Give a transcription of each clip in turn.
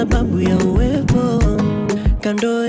sababu ya uwepo. Kando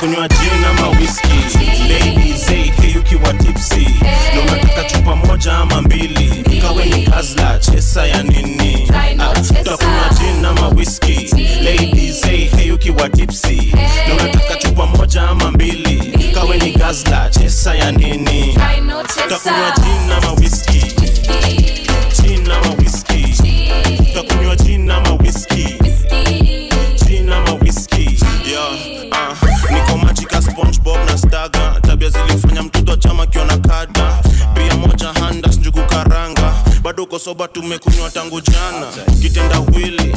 tunakunywa gin ama whisky ladies hey, ukiwa tipsy. Na unataka chupa moja ama mbili. Ikawe ni kazla chesa ya nini? Tutakunywa gin ama whisky ladies hey, ukiwa tipsy. Na unataka chupa moja ama mbili. Ikawe ni gazla chesa ya nini? Tutakunywa soba tumekunywa tangu jana. Kitenda wili.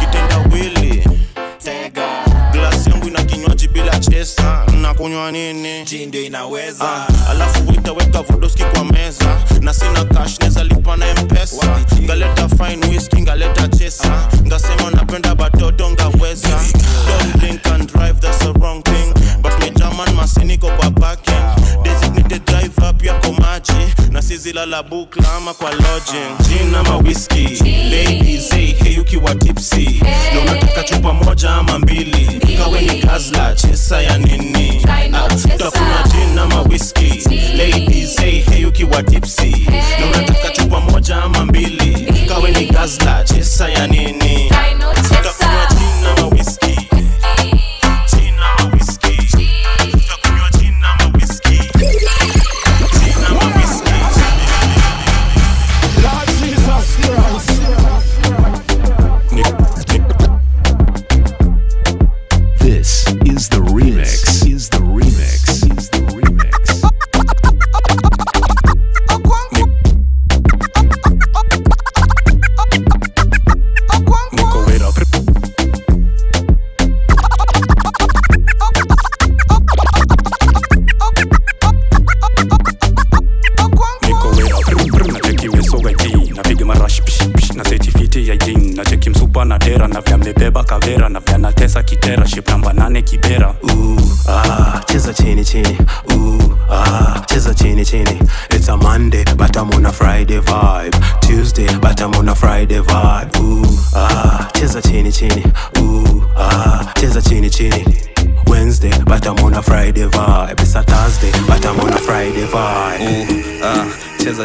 Kitenda wili. Glasi yangu ina kinywaji bila chesa. Nakunywa nini? Ndio inaweza. Ah, alafu itaweka vodoski sizilala bukla ama kwa lodging. Gin ama whisky ladies hey, hey ukiwa tipsy. Na unataka chupa moja ama mbili. Kawe ni kazla chesa ya nini? Tutakunywa gin ama whisky ladies hey, hey ukiwa tipsy. Na unataka chupa moja ama mbili. Kawe ni gazla chesa ya nini? Tutakunywa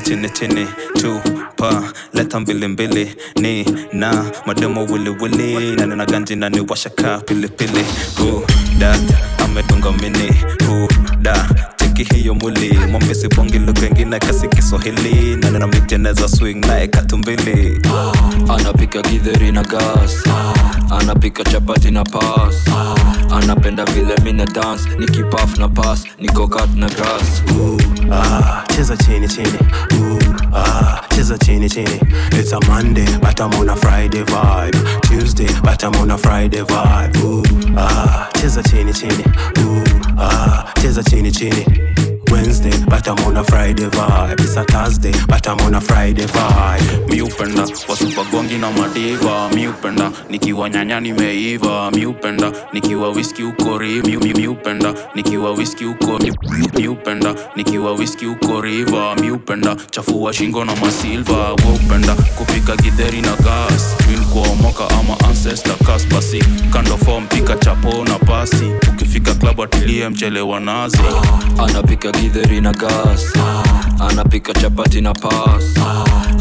cheza chini chini tupa leta mbili mbili ni na. Mademo wili wili na nina ganji na ni washaka pilipili Ooh, da? Amedunga mini. Ooh, da hiyo mwili mwambisi bongi lugha ingine kasi kiswahili na nina miteneza swing naye katumbili anapika gidheri na gas anapika chapati na pas anapenda vile mina dance nikipaf na pas nikokat na gras ah, cheza chini chini. Ooh, ah, cheza chini chini. It's a Monday, but I'm on a Friday vibe. Tuesday, but I'm on a Friday vibe. Ooh, ah, cheza chini chini. Ooh, ah, cheza chini chini. Wednesday, but I'm on a Friday vibe. It's a Thursday, but I'm on a Friday vibe. mi upenda wasupagongi na madiva. Mi upenda nikiwa nyanya nimeiva. Mi upenda nikiwa whisky ukori mi, mi, mi upenda nikiwa whisky ukori mi upenda nikiwa wiski ukoriva mi upenda chafua shingo na masilva wa upenda kupika githeri na gas. Twin kuomoka ama ancestor cast, basi kando form pika chapo na pasi. Ukifika club atilie mchelewa nazi. Anapika githeri na gas anapika chapati na pas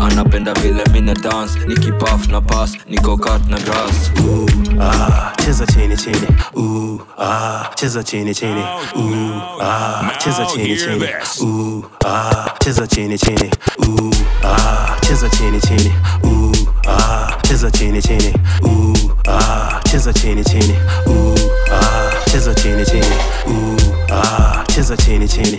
anapenda vile mine dance nikipaf na pas nikokat na gras Ooh, ah, cheza chini chini. Ooh, ah, cheza chini chini. Ooh, ah, cheza chini chini. Ooh, ah, cheza chini chini. Ooh, ah, cheza chini chini. Ooh, ah, cheza chini chini. Ooh, ah, cheza chini chini. Ooh, ah, cheza chini chini. Ooh, ah, cheza chini chini.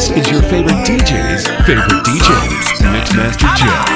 This is your favorite DJ's favorite DJs. Mixmaster Jeff.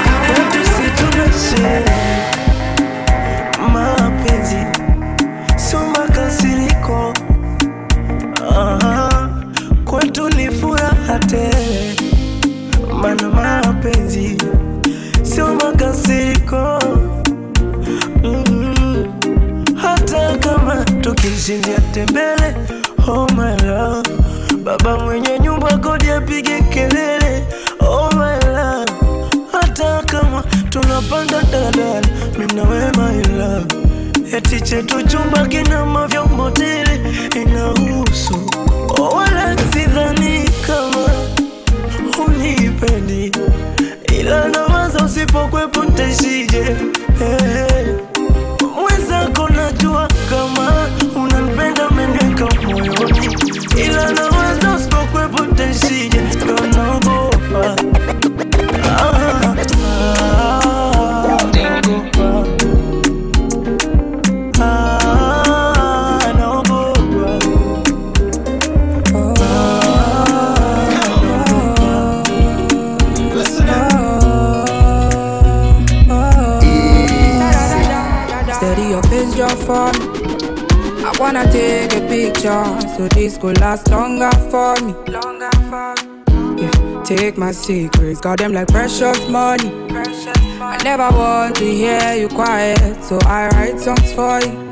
Secrets, got them like precious money. I never want to hear you quiet, so I write songs for you.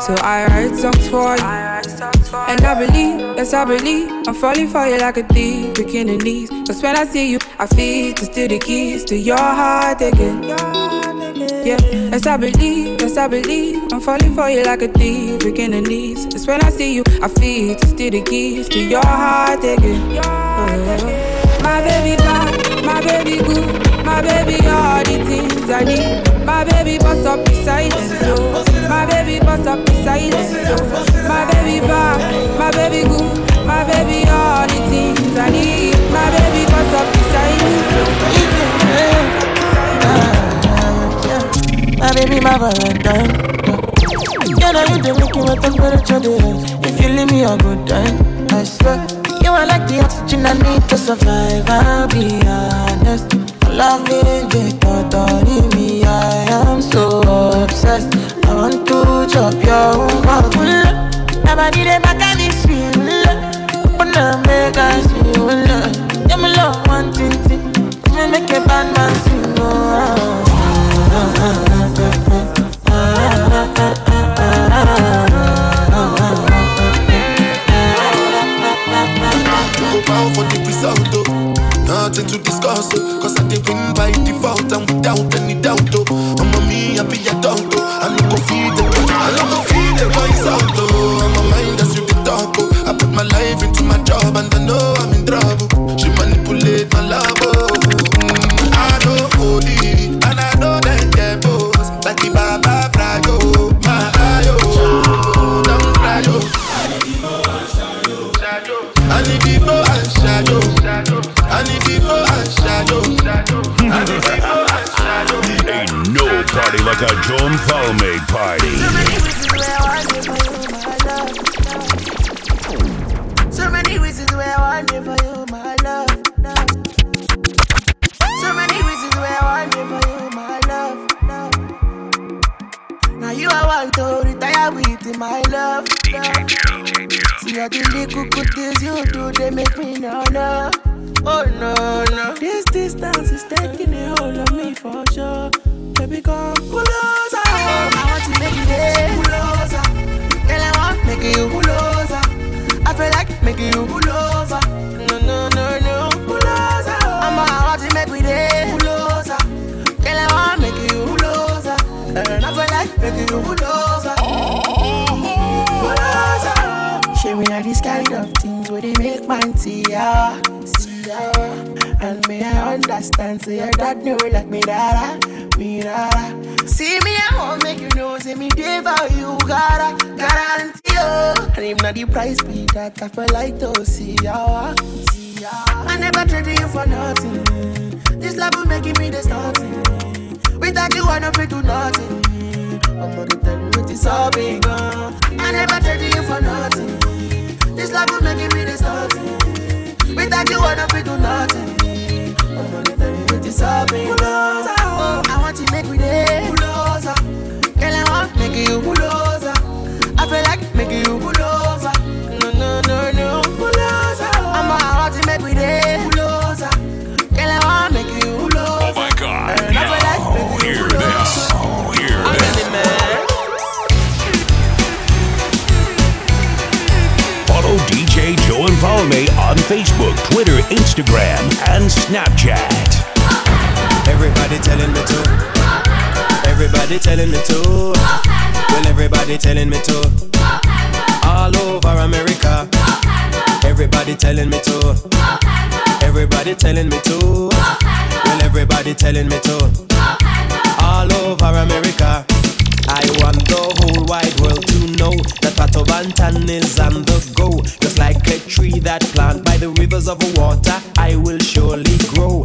So I write songs for you. And I believe, yes, I believe, I'm falling for you like a thief, breaking the knees. Cause when I see you, I feel to steal the keys to your heart again. Yeah, yes, I believe, yes, I believe, I'm falling for you like a thief, breaking the knees. Just when I see you, I feel to steal the keys to your heart again. Oh. My baby bad, my baby good, my baby all the things I need. My baby bust up the silence, so my baby bust up the silence, so my baby bad, my baby good, my baby all the things I need. My baby bust up the silence, My baby, my Valentine. Yeah, now you the make my temperature dey rise. If you leave me a good time, I swear. You are like the oxygen I need to survive. I'll be honest. Loving you, totally me. I am so obsessed. I want to chop your heart. Nobody dey back at this feel. Open up, make us feel. Yeah, me love one thing, make a bad man Cause I did win by default and without any doubt, oh. I'm a me, I be a oh. I no go feed I no go feed the voice out, like a telling me to. All over America. I want the whole wide world to know that Pato Banton is on the go. Just like a tree that plant by the rivers of water, I will surely grow.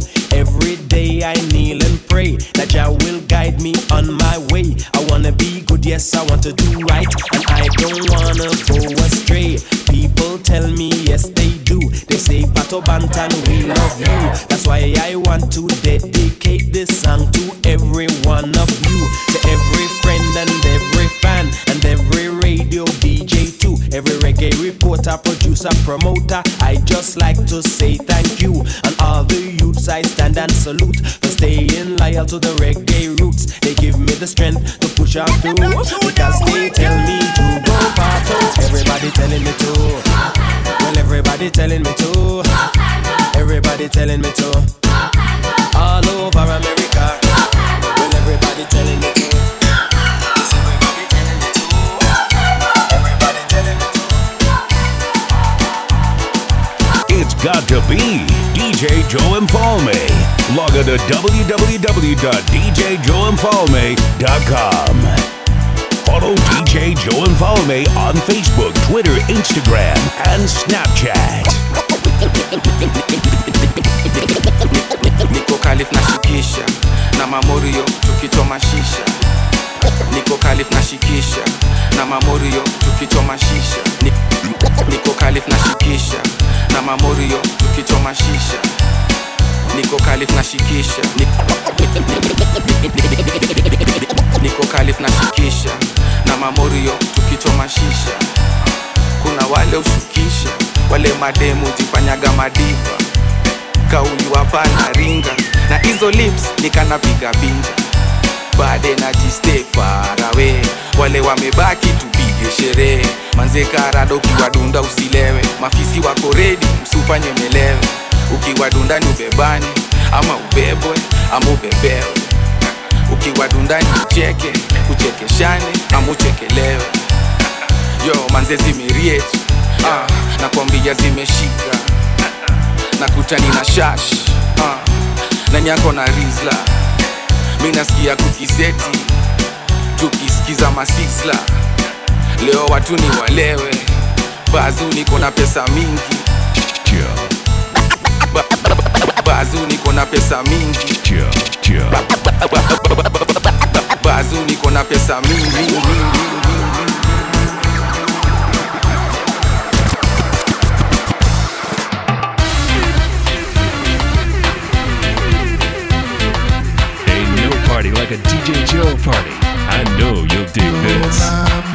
Every day I kneel and pray that Jah will guide me on my way. I wanna be good, yes, I want to do right, and I don't wanna go astray. People tell me, yes, they do. They say, Pato Banton, we love you. That's why I want to dedicate this song to every one of you, to every reggae reporter, producer, promoter. I just like to say thank you. And all the youths I stand and salute for staying loyal to the reggae roots. They give me the strength to push on through because they tell me to go Pato. Everybody telling me to. Well, everybody telling me to. Everybody telling me to. All over America. Well, everybody telling me to. Got to be DJ Joe Mfalme. Log on to www.djjoeandfalme.com. Follow DJ Joe Mfalme on Facebook, Twitter, Instagram, and Snapchat. niko kalif na shikisha na mamorio tukichoma shisha niko kalif na shikisha na mamorio tukichoma shisha niko kalif na shikisha na mamorio tukichoma shisha niko kalif na niko kalif na shikisha na mamorio tukichoma shisha kuna wale ushukisha. Wale mademu jifanyaga madiva. Kauli hapana ringa. Na hizo lips nikanapiga binja bade na jiste farawe wale wamebaki tupige sherehe. Manze karado ukiwadunda usilewe. Mafisi wako redi msupa nyemelewe ukiwadunda ni ubebani ama ubebwe ama ubebewe. Ukiwadunda ni ucheke uchekeshane ama uchekelewe. Yo manze zimeriet ah, nakwambia zimeshika nakutani na shash. Ah, nanyako na rizla mi nasikia kukiseti tukisikiza masisla leo watu ni walewe bazu niko na pesa mingi Ba- ba- ba- bazu niko na pesa mingi bazu niko na pesa mingi DJ Joe party. I know you'll dig this.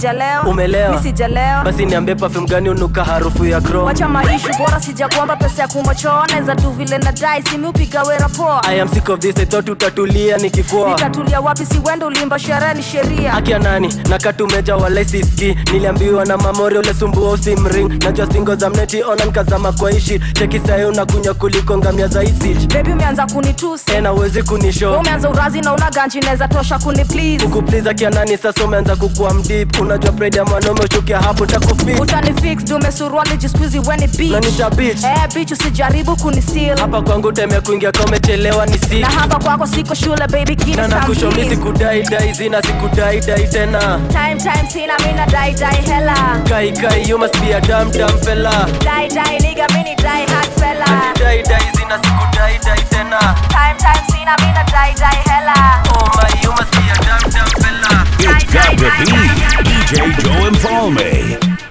Sijalewa. Umelewa. Mi sijalewa basi niambie perfume gani unuka harufu ya chrome? Wacha maishu bora sijakuomba pesa ya kumochoa naweza tu vile na dai simi upiga wera poa. I am sick of this I thought utatulia nikikua nitatulia wapi si wendo ulimba sherehe ni sheria. Akia nani? Nakatumeja wala siski niliambiwa na mamori ule sumbua usimring najua singo za mneti ona nkazama kwa ishi. Cheki sahi unakunywa kuliko ngamia za isi Baby umeanza kunitusi. Tena uwezi kunisho umeanza urazi na una ganji naweza tosha kuni please. Kuku please akia nani sasa umeanza kukua mdip unajua pride ya mwanaume ushukia hapo takufix utani fix dume suruali jiskuizi weni beach nanita eh bitch usijaribu kunisil. Hapa kwangu time kuingia kamechelewa ni si na hapa kwako siko shule baby give na dai zina sikudai dai tena. Time time sina mina dai dai hela. Kai kai you must be a damn damn fella. Dai dai nigga mini dai hard fella. Dai dai zina sikudai dai tena. Time time sina mina dai dai hela. Oh my you must be a damn damn fella. It's got to DJ Joe Call me.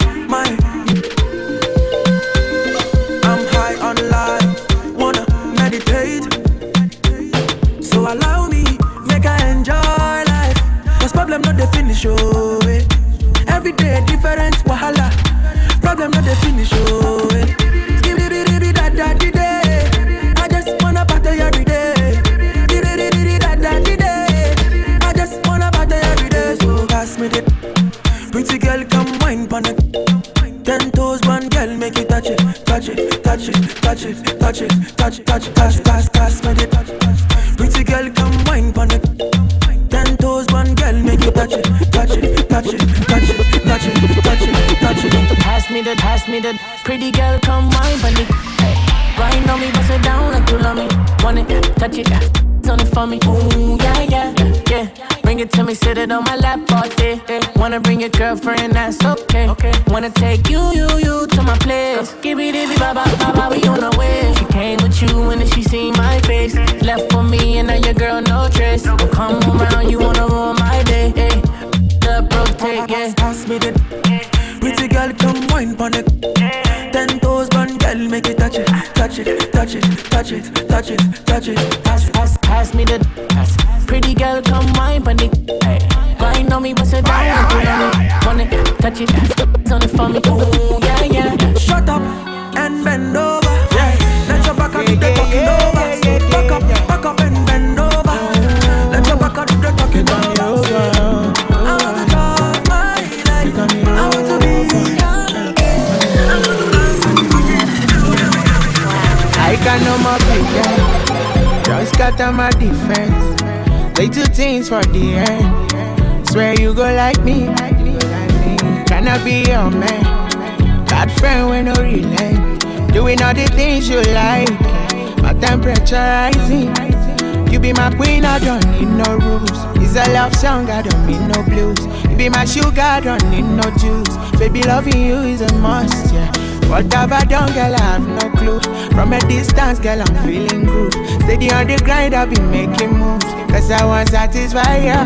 Song, I don't need no blues. You be my sugar, I don't need no juice. Baby, loving you is a must, yeah. What have I done, girl? I have no clue. From a distance, girl, I'm feeling groove. Steady on the grind, I've been making moves. Cause I want satisfy ya.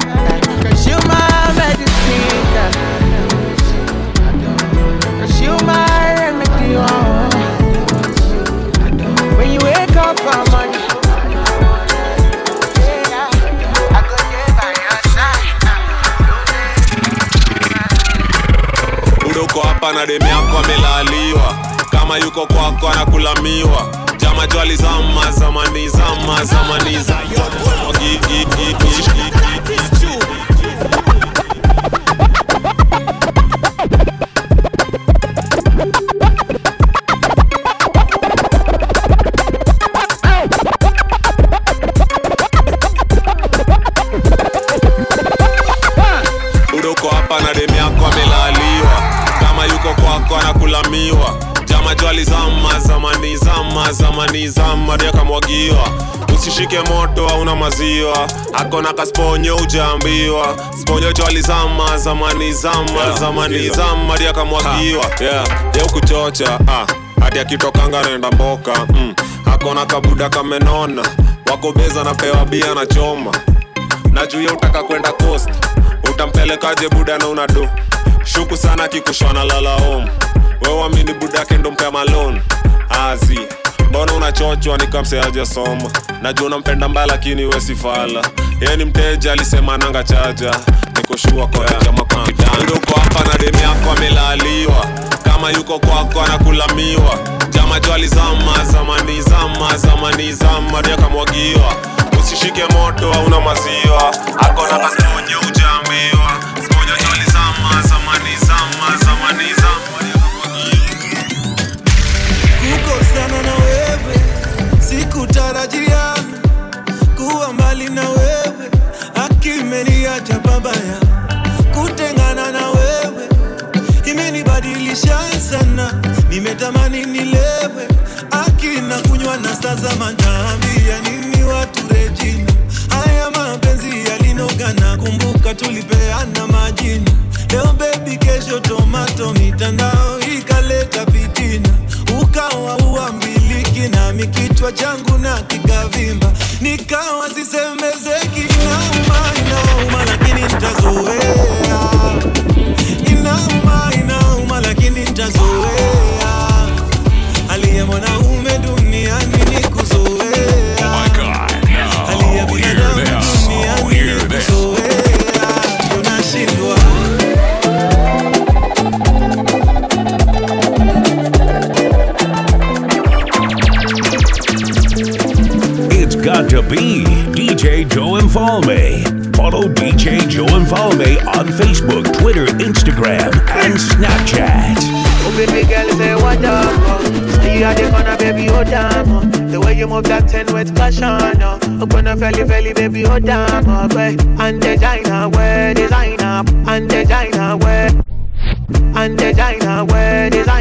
Cause you my medicine, girl. Cause you my remedy, oh. When you wake up for money. Hapa na demi yako amelaliwa. Kama yuko kwako anakulamiwa. Jama jwali zama zamani zama zamani zama zamani ni zama kamwagiwa. Usishike moto auna maziwa. Akona kasponyo ujaambiwa sponyo alizama zamani zama zamani zama dia kamwagiwa. Yeah. yeukuchocha ah. akitokanga naenda mboka mm. akona kabuda kamenona. Wakobeza napewa bia na choma. Najuya utaka kwenda coast utampelekaje buda na unado shuku sana kikushona lalaom wewe buda ake malon azi mbona unachochwa? Nikamseaja soma najua unampenda mbaya lakini wesifala yeye ni mteja alisema nanga chaja. Nikoshua koajama uko hapa na demu yako amelaliwa. Kama yuko kwako anakulamiwa jamajua alizama zamani zama zamani zama. Ndio akamwagiwa usishike moto hauna maziwa. Akona kasponyo ujaambiwa sikutarajia kuwa mbali na wewe akimeniacha babaya kutengana na wewe imenibadilisha sana. Nimetamani nilewe akina kunywa na sasa manaambia nini watu rejina haya mapenzi yalinogana kumbuka tulipeana majina. Leo bebi kesho tomato. Mitandao ikaleta fitina. Ukawa uambiliki nami kichwa changu na kikavimba. Nikawa sisemezeki inauma inauma lakini ntazoea inauma inauma lakini ntazoea aliye mwanaume duniani To be DJ Joe Mfalme. Follow DJ Joe Mfalme on Facebook, Twitter, Instagram, and Snapchat. Oh baby girl, say what up? You are the corner, baby, oh damn. Oh. The way you move that ten with caution, oh. Oh, gonna felly felly, baby, oh damn. Oh, boy. And designer, wear designer, and designer, wear. And designer, wear designer,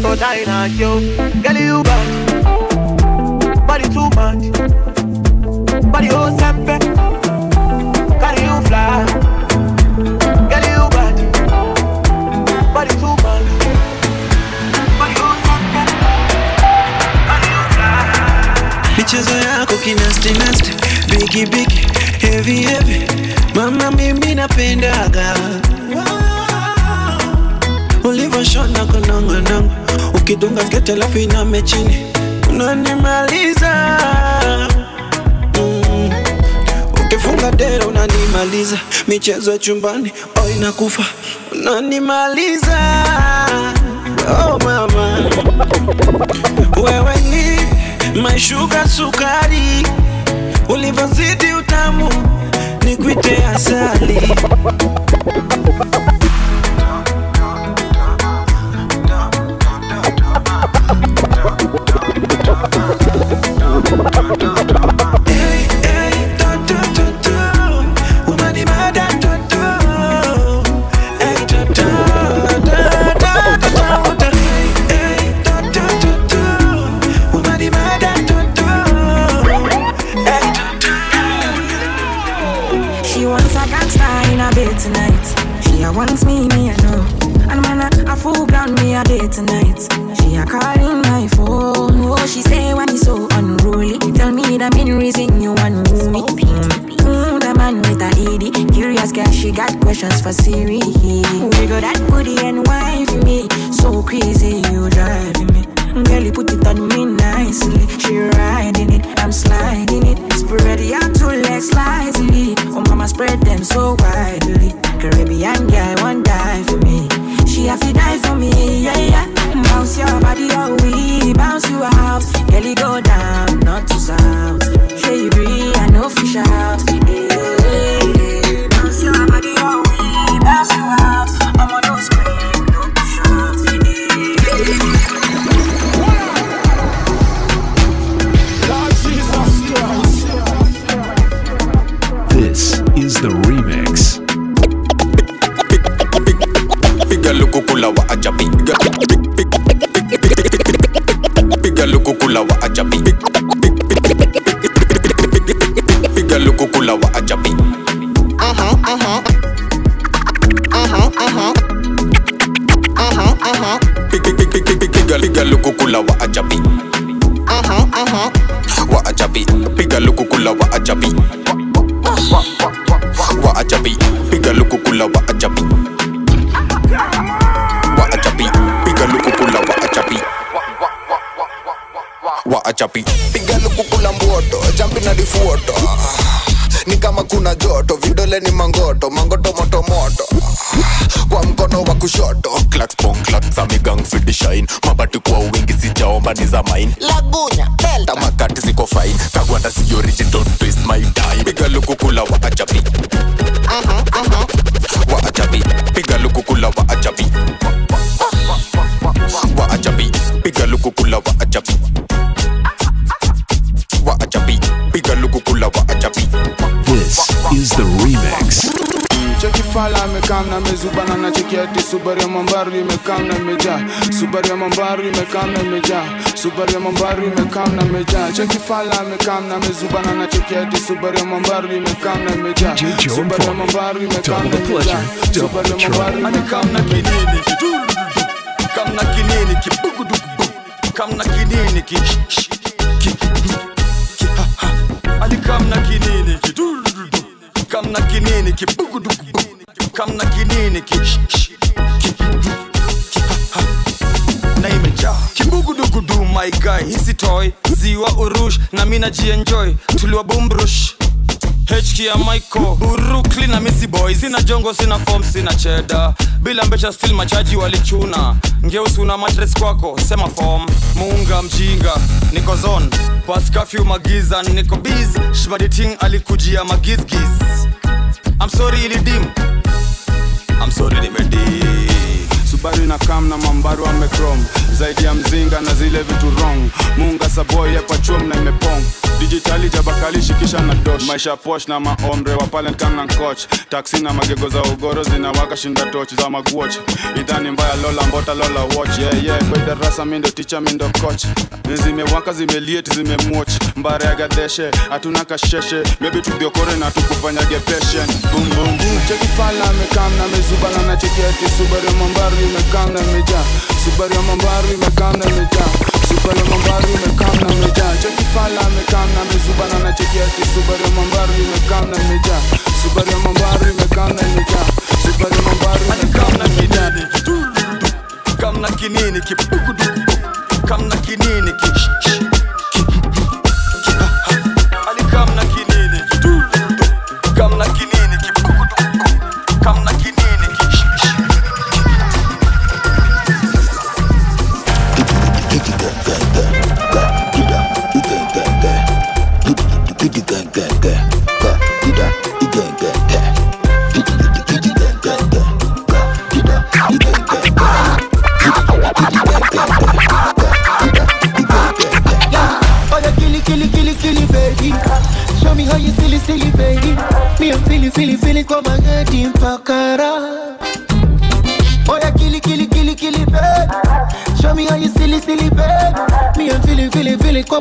designer, right, oh designer, you. Girl, you bad, body too much, body oh sempe. Girl, you fly. Girl, you bad. Body too bad. Body oh sempe. Girl, you fly. michezo yako kinastinasti bigi bigi heavy heavy mama mimi napendaga ulivyoshona konongonongo ukidunga skete alafu iname chini. Unanimaliza mm. ukifunga dera unanimaliza. Michezo ya chumbani o inakufa. Unanimaliza. Oh mama. Wewe ni maishuga sukari. Ulivyozidi utamu ni kwite asali ajabi. Piga lukukula wa ajabi. Wa ajabi. Piga lukukula wa ajabi. Wa ajabi. Piga lukukula wa ajabi. Wa ajabi. Piga lukukula mboto jampi na difuoto. Ni kama kuna joto vidole ni mangoto mangoto moto moto kwa mkono wa kushoto za migang fidishain mabati kwa wingi sijaomba ni za main lagunya delta. Makati ziko fine. Kagwanda si origin don't twist my time piga lukukula wa ajabi. Wa ajabi. Piga lukukula wa ajabi. Wa ajabi. Piga lukukula wa ajabi cheki fala amekam na mezubana na cheki ati subaru ya mambaru imekam na imejaa DJ Joe subaru ya Mfalme. mambaru imekam Double na the imejaa pleasure, subaru ya double the mambaru trouble. imekam na kinini kamna kinini kibugudugubu kamna kinini ki ki- ki- ha- ha. ali kamna kinini ki kamna kinini kibugudugubu kamna kinini ki ki- ki- hisi toy. Ziwa urush na mina jienjoy. Tuliwa bumbrush. HK ya Michael. Brooklyn na Missy Boy sina jongo sina form sina cheda bila mbecha still machaji walichuna. Ngeusi una matres kwako sema form. Muunga mjinga niko zone. Pas magiza niko biz. Shmaditing alikujia magizgiz. I'm ilidim I'm sorry nimedim subaru na kam na mambaru amekrom zaidi ya mzinga na zile vitu wrong. Munga saboy yakwa na imepong. Dijitali jabakali na dosh. Maisha posh na maomre wa palen kam na coach taksi na magego za ugoro zinawaka shinda toch za maguoch idhani mbaya lola mbota lola watch. Yeah, yeah. kwa darasa mindo ticha mindo coach. Zimewaka zimeliet zimemwoch mbare ya gadeshe hatuna kasheshe. Mebi tudiokore na tukufanyage peshen bumbumbu chekifala na mezubana na cheki ati subaru ya. Mambaru imekam na imejaa subaru ya. Mambaru imekam na imejaa subaru ya mambaru imekam na imejaa cheki fala amekam na mezubana na cheki ati subaru ya mambaru imekam na imejaa subaru ya mambaru imekam na imejaa subaru ya mambaru imekam na imejaa kamna kinini kibugudugubu kamna kinini ki ki- ki- ha- ha. ali kamna kinini ki kamna kinini kibugudugubu kamna kinini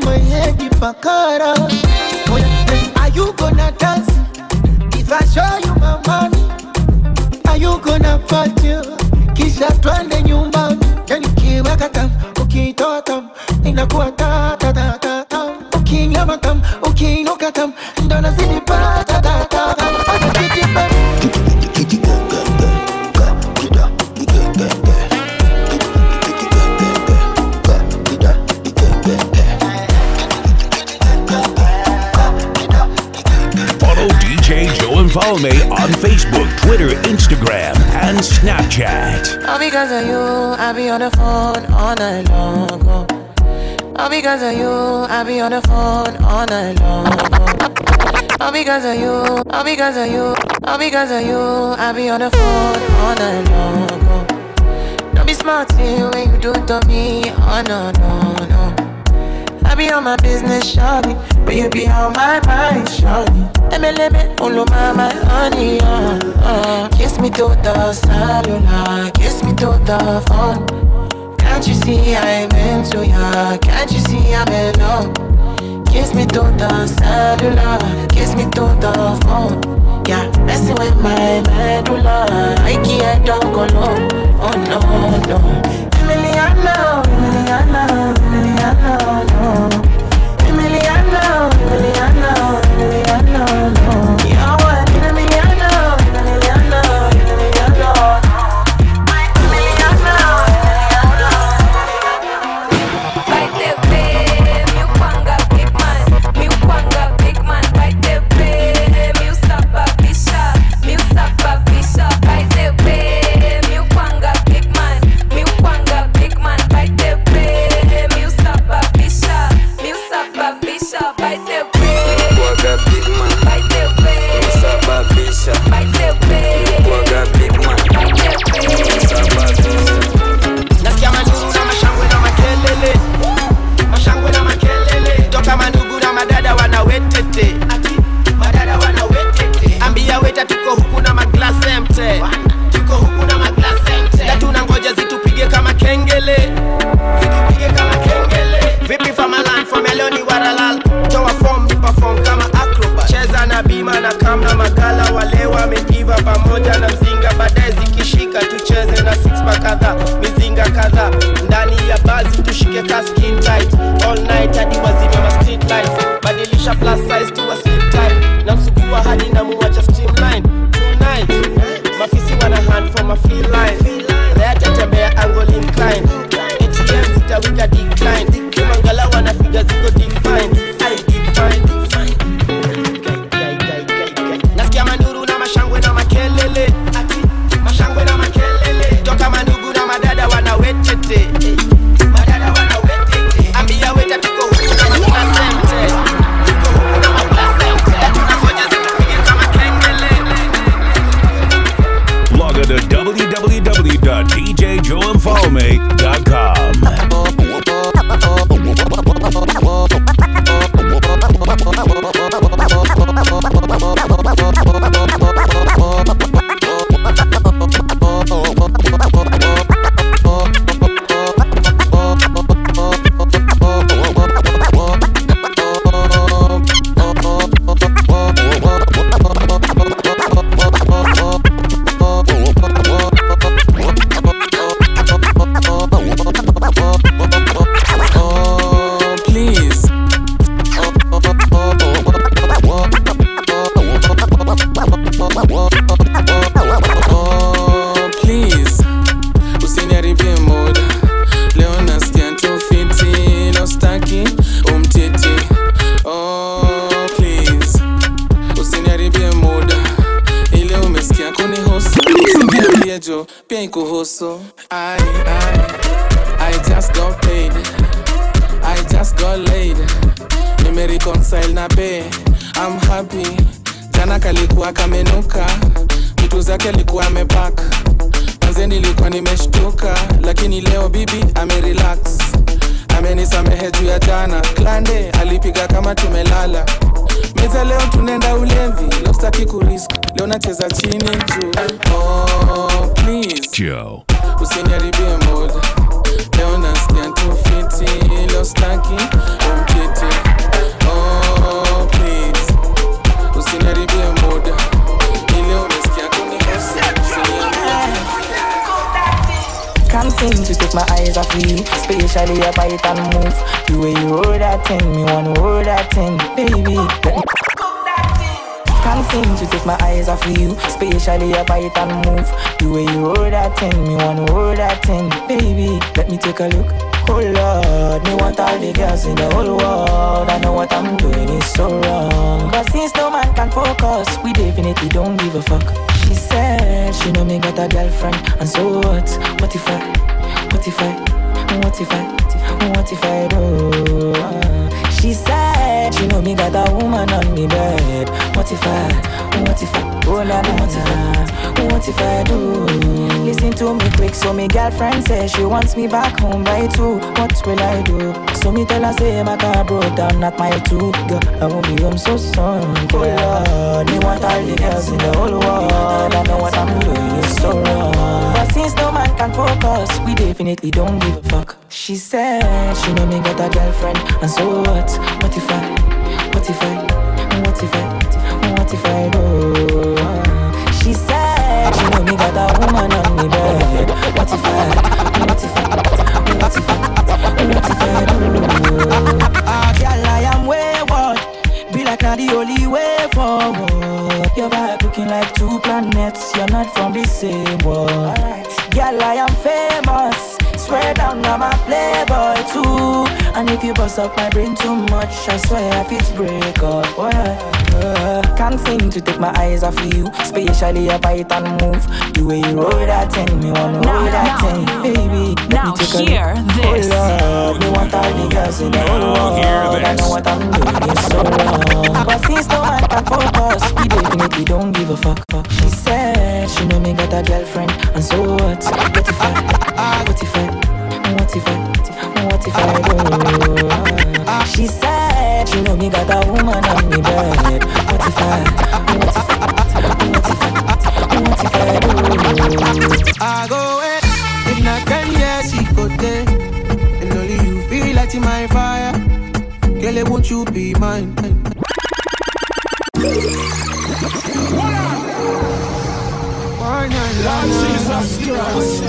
in pakara. Are you gonna dance? If I show on the phone all night long. oh. All because of you, I be on the phone all night long. oh. All because of you, all because of you, all because of you, I be on the phone all night long. oh. Don't be smart when you do it to me, oh no no no. I be on my business, shawty, but you be on my mind, shawty. MLM, my, my honey, uh, uh. Kiss me to the cellular, kiss me to the phone. Can't you see I'm into ya? Can't you see I'm in love? Kiss me to the cellular, kiss me to the phone. Yeah, messing with my medulla, I can't go low. Oh no, no. Emiliano, Emiliano, Emiliano, no. Emiliano, Emiliano, bazi her skin tight. All night hadi wazime ma street lights. Badilisha plus size to a slim tight na msugua hadi na muwacha streamline tonight mafisi wana hand for my feel line reatatembea angle incline. ATM zitawika decline. Kimangala wanafiga ziko klande kama tumelala. Meza leo tunaenda ulevi leo sitaki kurisk leo nacheza chini juu eyes off you, especially your move. The way you roll that thing, me wanna roll that thing, baby. Can't seem to take my eyes off you, especially your bite and move. The way you roll that thing, me wanna roll that thing, baby. Let me take a look. Oh Lord, me want all the girls in the whole world. I know what I'm doing is so wrong. But since no man can focus, we definitely don't give a fuck. She said she know me got a girlfriend, and so what? What if I? What if I? What if I? What if I do? She said she know me got a woman on me bed. What if I? What if I? Oh la la, what if I? What if I do? Listen to me quick, so me girlfriend says she wants me back home by two. What will I do? So me tell her say my car broke down at mile two. Girl, I won't be home so soon. Oh Lord, me want all the girls in the whole world. I know what I'm doing is so wrong. But since no man can focus, we definitely don't give a fuck. She said she know me got a girlfriend, and so what? What if I? what if I, what if I, what if I do? She said she know me got a woman on me bed. What if I, what if I, what if I, what if I oh. do? Girl, I am wayward. Be like not the only way forward. Your back looking like two planets. You're not from the same world. Girl, I am famous. Swear down, I'm a playboy too. And if you bust up my brain too much, I swear I fit break up. Boy. Uh, can't seem to take my eyes off you, especially a bite and move. The way you roll that thing, me wanna roll that thing, baby. Let now me take a hear look. this. Oh Lord, me want all the girls in the whole world. I know what I'm doing is so wrong. But since no man can focus, he definitely don't give a fuck. fuck. She said she know me got a girlfriend, and so what? What if I? What if I? What if I? What if I do? She said she know me got a woman on me bed. What if I? What if I? What if I? What if I do? I go away. If not ten years, he go there. And only you feel like my fire. Girl, won't you be mine? Jesus Christ.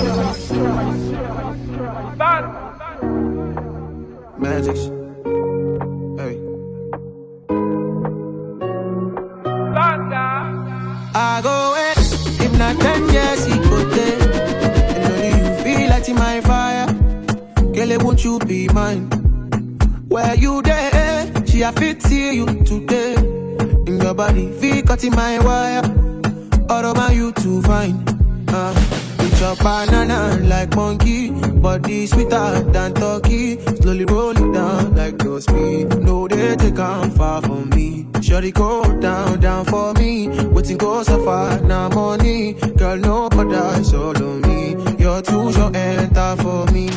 Magic. Hey. I go away. If not ten years, he go there. And only you feel like in my fire. Girl, won't you be mine? Where you there? She a fit see you today. In your body, feel cut in my wire. All about you too fine. Uh, with your banana like monkey, body sweeter than turkey. Slowly roll it down like your speed. No, they take on far from me. Shorty go down, down for me. Waiting go so far, now money. Girl, no it's all me. You're too short, enter for me.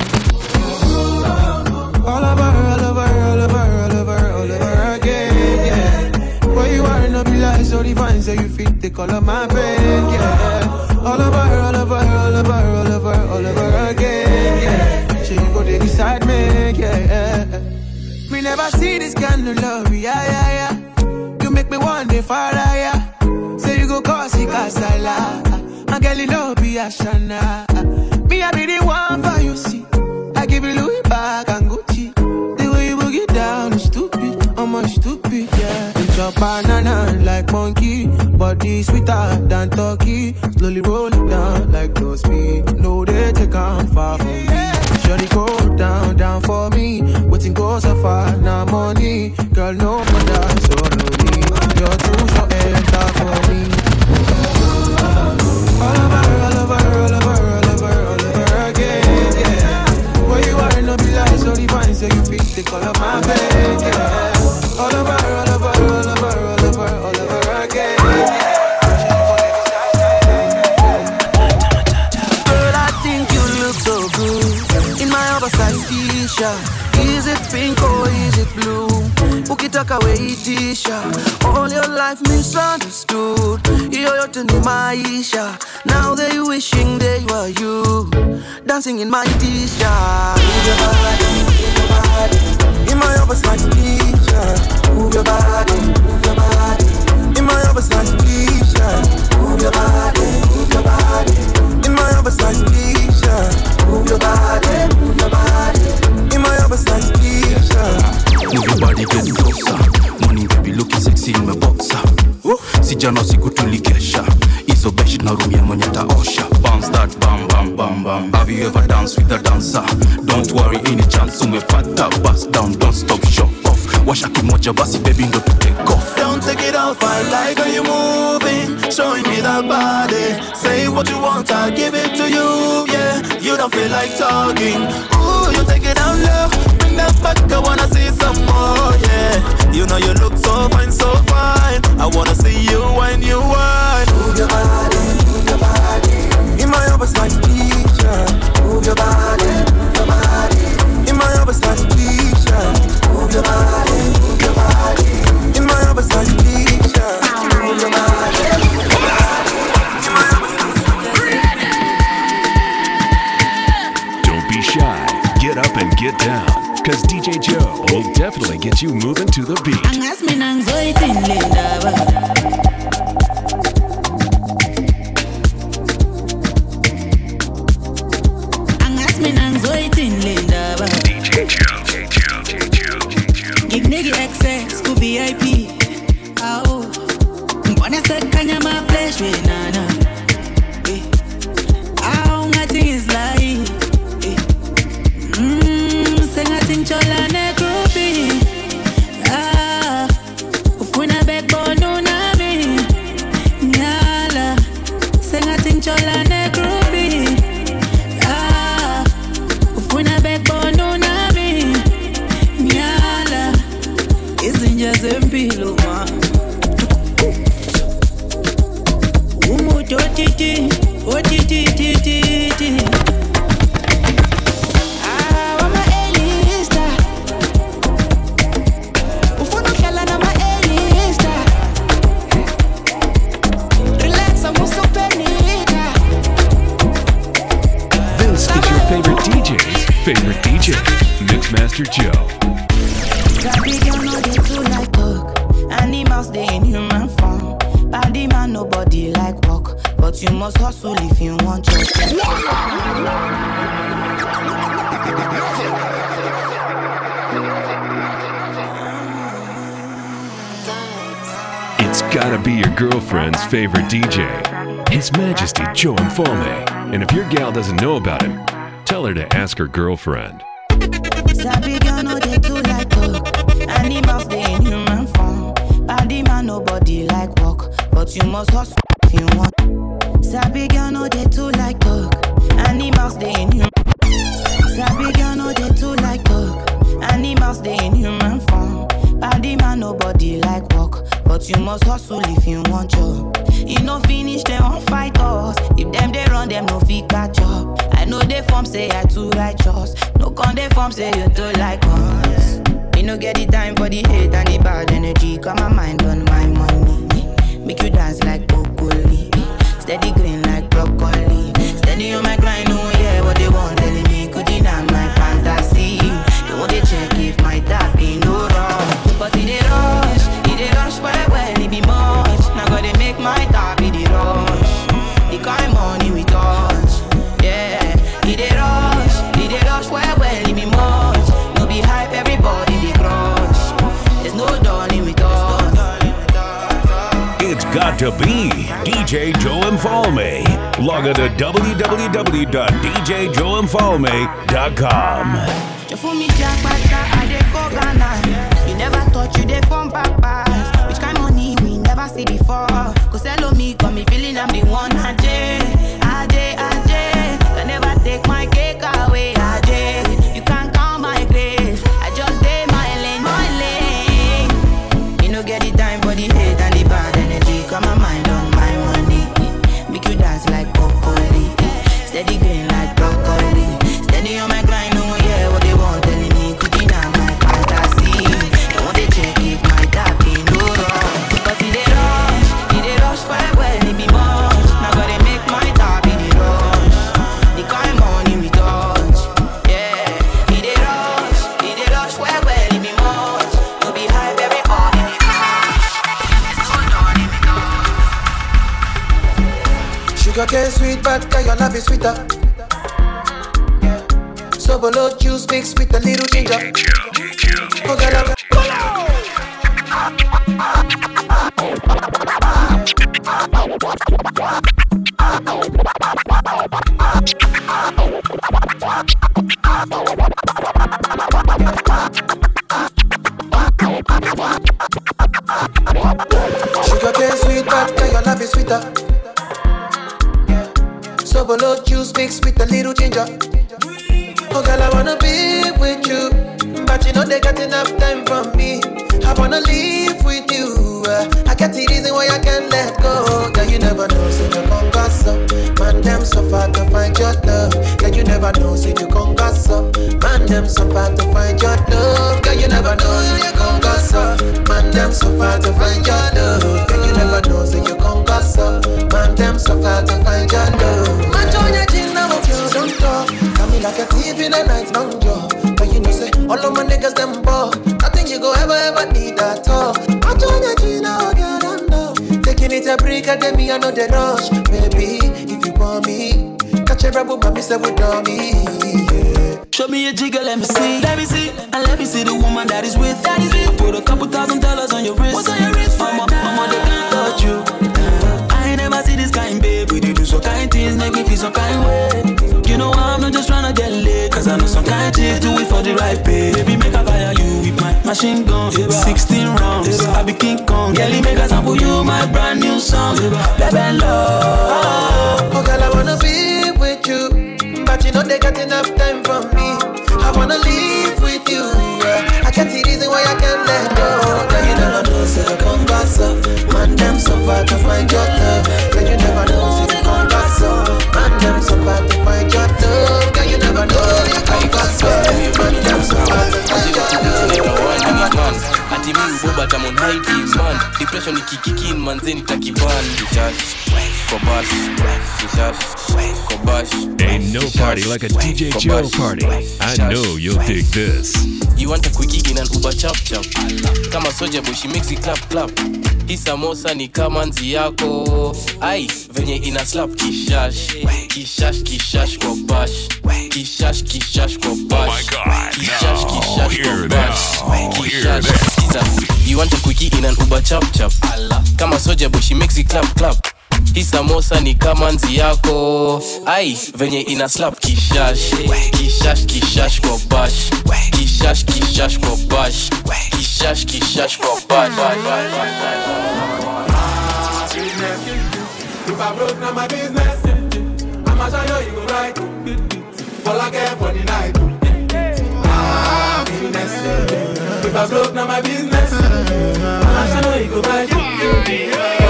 All over, all over, all over, all over, all over you are, no be like so divine, so you fit the color my pain, yeah. All over, all over, all over, all over, all over again, yeah. So you go there beside me, yeah. Me never see this kind of love, yeah, yeah, yeah. You make me one day far higher. Say you go cause it casala. And girl, you know be a shana. Me, I be the one for you, see. I give you Louis bag and Gucci. The way you boogie down is stupid. I'm a stupid, yeah. Your banana like monkey. Body sweeter than turkey. Slowly roll it down like no speed. No, they take on far from me. Shorty go down, down for me. Waiting go so far, now money. Girl, no bother, so lonely. You're too short, enter for me. All over, all over, all over, all over, all over again, yeah. You are, so you fit the color my bed, Ukitaka weitisha all your life misunderstood. Hiyo yote ni maisha. Now they wishing they were you, dancing in my t-shirt. Move your body, move your body in my oversized t-shirt. Move your body, move your body in my oversized t-shirt. Move your body, move your body in my oversized t-shirt. Move your body, move your body in my t-shirt. Move your body get closer. Morning baby looking sexy in my boxer. Sijana siku tulikesha. Hizo beshi na room ya mwenye taosha Bounce that bam bam bam bam. Have you ever danced with a dancer? Don't worry any chance umepata. Bust down don't stop show Washa kimoja basi baby ndo take off Don't take it off, I like how you moving, showing me that body. Say what you want, I'll give it to you. Yeah, you don't feel like talking. Ooh, you take it down low, bring that back. I wanna see some more. Yeah, you know you look so fine, so fine. I wanna see you when you whine. Move your body, move your body. In my. Move your body, move your body. Get down. Cause DJ Joe will definitely get you moving to the beat. girlfriend. got to be DJ Joe Mfalme. Log on to www.djjoeinfalme.com. You never thought you. Which kind money we never see before? Cause hello me, got me feeling I'm the one. bitter. Sobolo juice mixed with a little ginger. dey rush, baby. If you want me, catch a rebel, me, say we dummy. me. Show me a jigger, let me see, let me see, and let me see the woman that is with. That is it. Put a couple thousand dollars on your wrist. What's on your wrist? Mama, like mama, they can't touch you. Uh, I ain't never see this kind, babe. We do so kind things, make me feel some kind way. You know I'm not just trying to get laid, cause I know some kind chicks do it for the right, babe machine gun. 16 rounds, I be King Kong. Girlie, make a sample you my brand new song. Baby, love. Oh, girl, I wanna be with you, but you know they got enough time for me. I wanna live haiti man. Depression ikikikin manzeni takiban kishash kobash kishash kobash Ain't no party like a DJ Joe party. I know you'll dig this. You want a quickie in an Uber chap chap Kama soja boy she makes it clap clap Hii samosa ni kama nzi yako. Ai, venye ina slap kishash. Kishash kishash kwa bash. Kishash kishash kwa bash. Kishash kishash kwa bash. Kishash kishash. You want a quickie in an Uber chap chap Kama soja boy she makes it clap clap hii samosa ni kama nzi yako ai venye ina slap kishash kishash kishash kwa bash kishash kishash kwa bash kishash kishash kwa bash If I broke, now my business. I'ma show you, you go right. All I care for the night. Ah, business. If I broke, now my business. I'ma show you, you go right.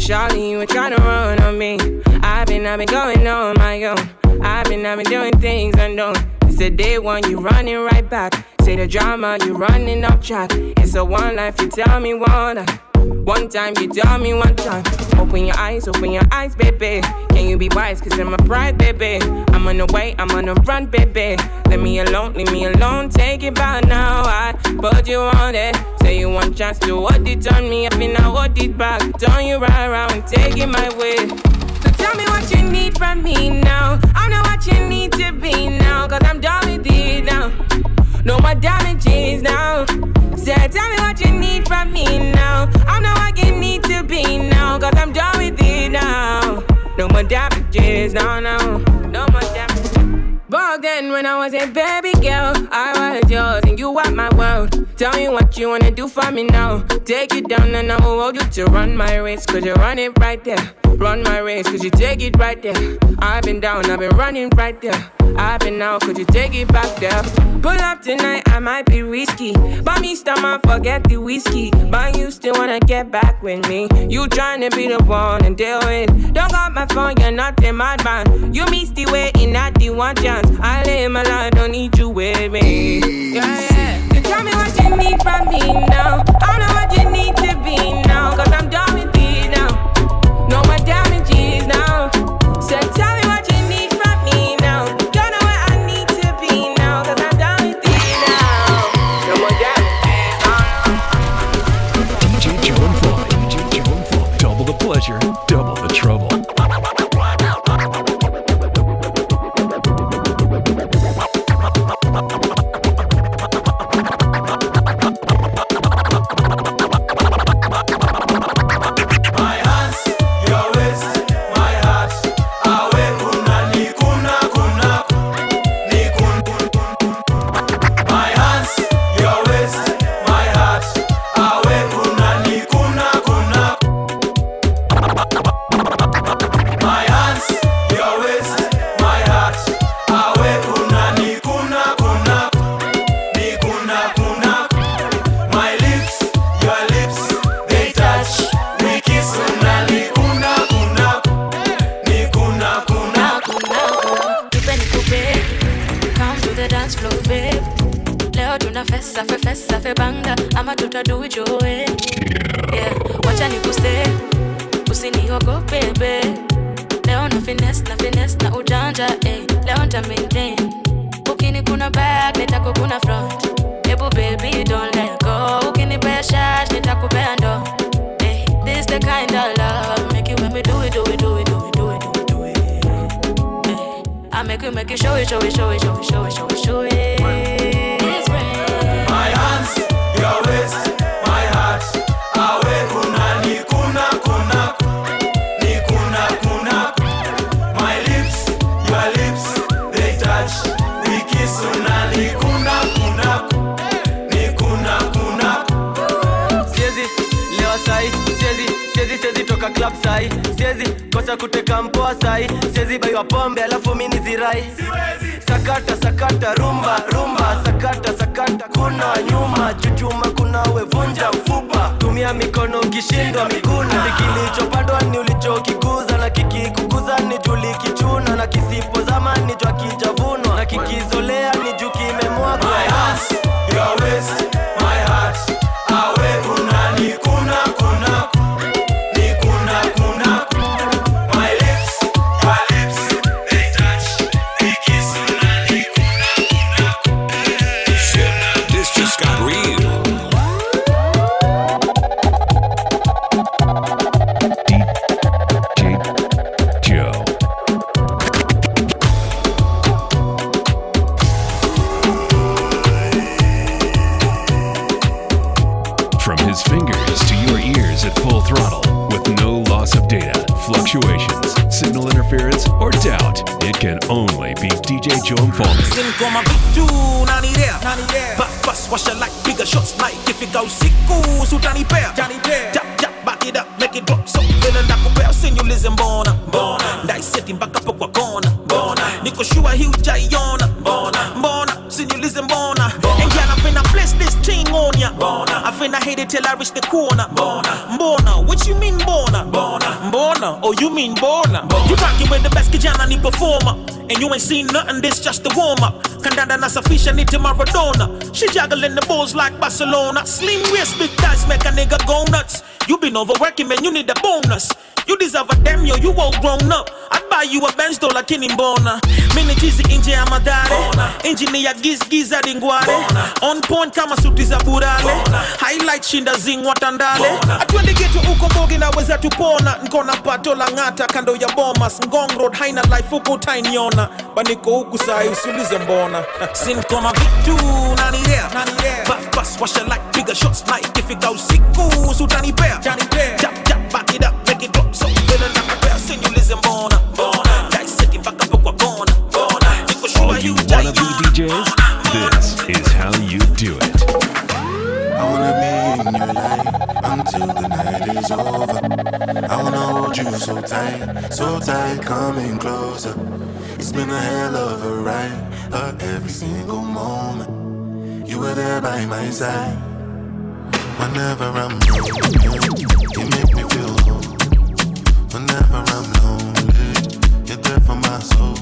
Charlie, you were trying to run on me. I've been, I've been going on my own. I've been, I've been doing things unknown. It's a day one, you running right back. Say the drama, you running off track. It's a one life, you tell me one. One time, you tell me one time. Open your eyes, open your eyes, baby. Can you be wise? Cause I'm a pride, baby. I'm on the way, I'm on the run, baby. Let me alone, leave me alone. Take it back now. I put you on it. Say you want chance to hold it on me. I think I hold it back. Turn you right around, take it my way. So tell me what you need from me now. I know what you need to be now. Cause I'm done with it now. No more damages now. Say, tell me what you need from me now. I know what you need to be now. Cause I'm done with it now. No more damages, no, no. No more damages. Back then, when I was a baby girl, I was yours and you were my world. Tell me what you wanna do for me now. Take it down and I will hold you to run my race. Cause you run it right there. Run my race, cause you take it right there. I've been down, I've been running right there. I've been out, could you take it back there? Pull up tonight, I might be risky. But me stomach, forget the whiskey. But you still wanna get back with me. You tryna be the one and deal with. Don't got my phone, you're not in my band. You missed the way in not the one chance. I live my life, don't need you with me. Yeah, yeah. So tell me what you need from me now. I know what you need to be fluctuations, signal interference, or doubt, it can only be DJ Joe Mfalme. Ngoma vitu nanidea Bus bus washa like bigger shots like ikifika usiku sutanipea Tap tap back it up make it drop so vile ndakupea usinyulize mbona ndaiseti mpaka po kwa kona niko shua hii ujaiona mbona usinyulize mbona and yeah, I finna bless this thing on ya I finna hate it till I reach the corner mbona what you mean mbona mbona oh you mean mbona you rocking with the best kijana ni performer. And you ain't seen nothing this just the warm up kandanda nasafisha nite maradona. She juggling the balls like barcelona. Slim waist big thighs make a nigga go nuts. You been overworking man you need a bonus you deserve a damn yo you all grown up. I'd buy you a bench though lakini mbona? Mini chizi nje ya madare injini ya gizgiz hadi on point kama suti za burale highlight shinda zingwa tandale. Atwende getu uko bogi naweza tupona. Nkona pato la ng'ata kando ya bomas. Ngong road haina life huku utainiona baniko huku sai usiulize mbona. Sinkoma vitu nanidea baf bas washa like bigger shots like ifika usiku sutanipea tap tap back it up make it drop so vile nakupea sinyulize mbona daiseti mpaka po kwa kona niko All shua you you wannabe DJs, this is how you do it. I wanna be in your life until the night is over. I wanna hold you so tight, so tight, coming closer. It's been a hell of a ride, every single moment. You were there by my side. Whenever I'm broken, you make me feel whole. Whenever I'm lonely, you're there for my soul.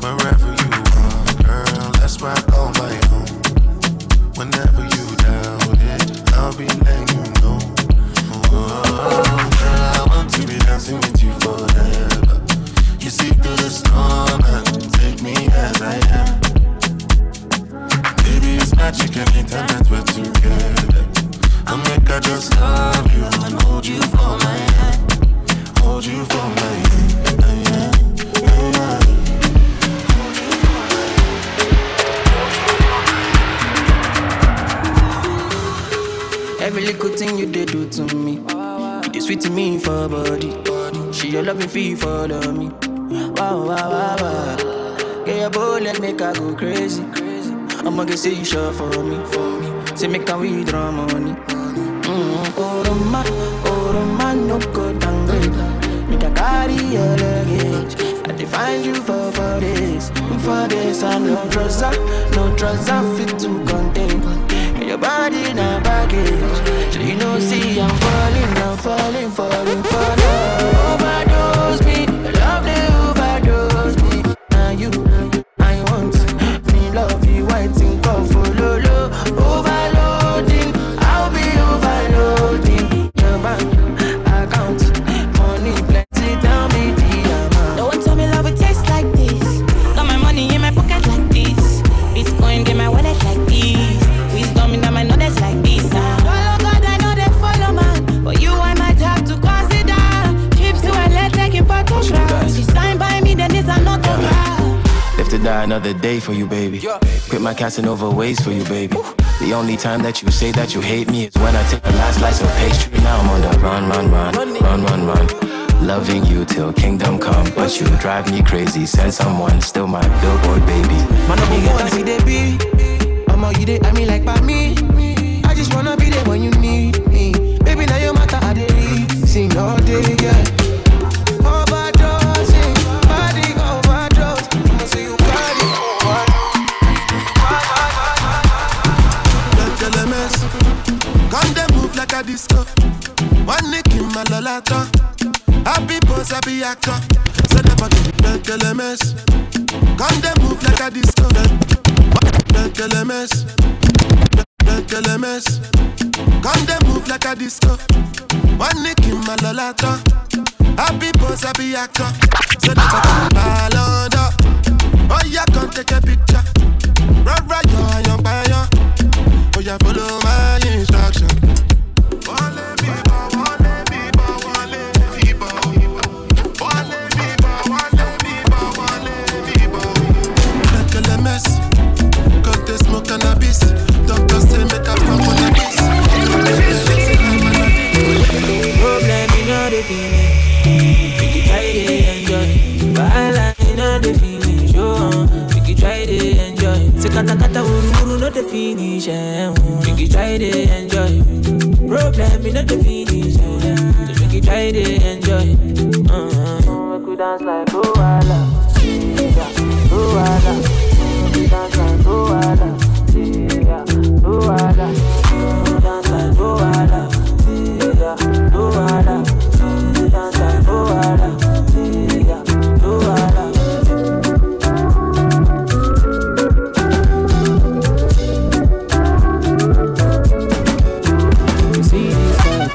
Wherever you are, girl, that's where I call my home. Whenever you doubt it, I'll be letting you know. Oh, girl, I want to be dancing with you forever. You see through the storm and take me as I am. Baby, it's magic that we're together. I make I just love you and hold you for my hand. Every little thing you do to me, you sweet to me for body. She your loving fee follow me. Wow, wow, wow. Get your bullet, make I go crazy. I'ma get say you sure for me. Say make I withdraw money. Mm, oh, Roma, oh, Roma, no go downgrade. Make I carry your luggage. I define you for for this, for this. I no trust, no trust, I fit to contain. Your body na baggage. So you know, see, I'm falling, I'm falling, falling for Casanova ways for you, baby. The only time that you say that you hate me is when I take the last slice of pastry. Now I'm on the run, run, run, run, run, run. Loving you till kingdom come. But you drive me crazy. Send someone, still my billboard baby. My number one, see they be. Mama, you they, I mean like by me. I just wanna be there when you need me. Baby, now your matter, I read. Sing all day, yeah. Actor. So never get LMS. Come they move like a disco. LMS. LMS. Come they move like a disco. One nick in my lolata. Happy boss, happy actor. So never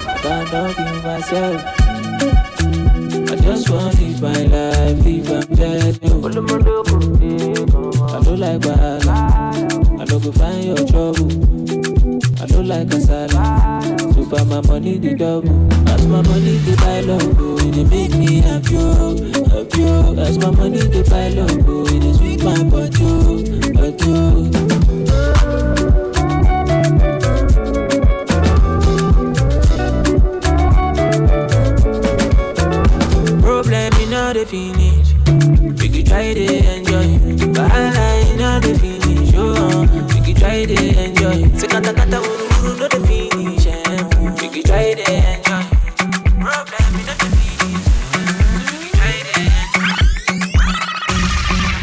I can't love you myself. I just want to live my life, live get you. I don't like bad, I don't go find your trouble. I don't like kasala, so far my money the double. As my money they buy love, oh, it make me happy, oh, happy. oh. As my money they buy love, oh, it sweet my body, oh, body. Oh. Finish. We could try to enjoy. Bahala in all the finish. Oh, we could try to enjoy. Say kata kata uru uru no the finish. eh. We could try to enjoy. Problem in the finish. Could try to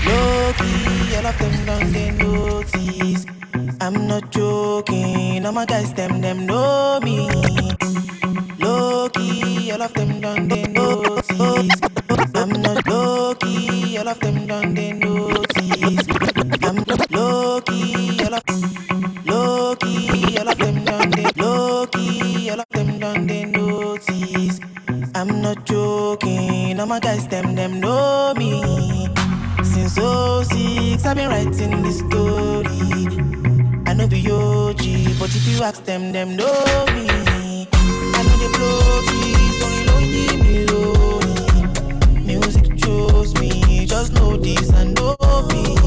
Low key, all of them done they notice. I'm not joking, all my guys them them know me. Low key, all of them my guys them them know me. Since 06, I've been writing this story. I know be OG, but if you ask them, them know me. I know they blow trees, only lonely me lonely. Music chose me, just know this and know peace.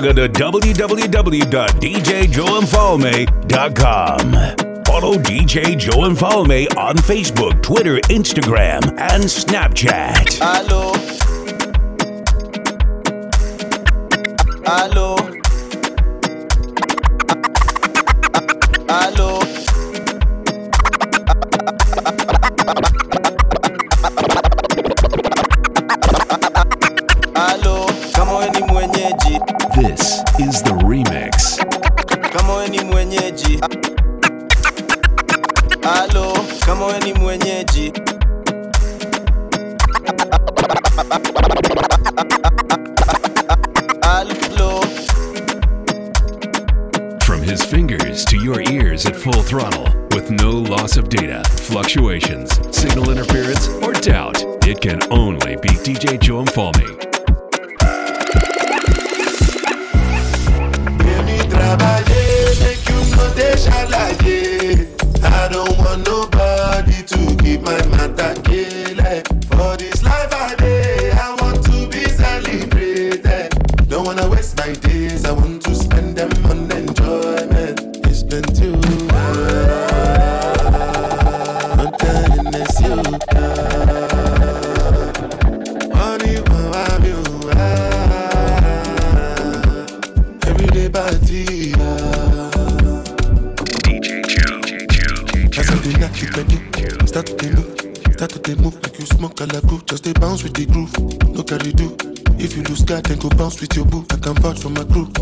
Go to www.djjoemfalme.com. Follow DJ Joe Mfalme on Facebook, Twitter, Instagram, and Snapchat. Hello. throttle with no loss of data, fluctuations, signal interference, or doubt. It can only be DJ Joe Mfalme. deixa lá with your boo. I can vouch for my crew.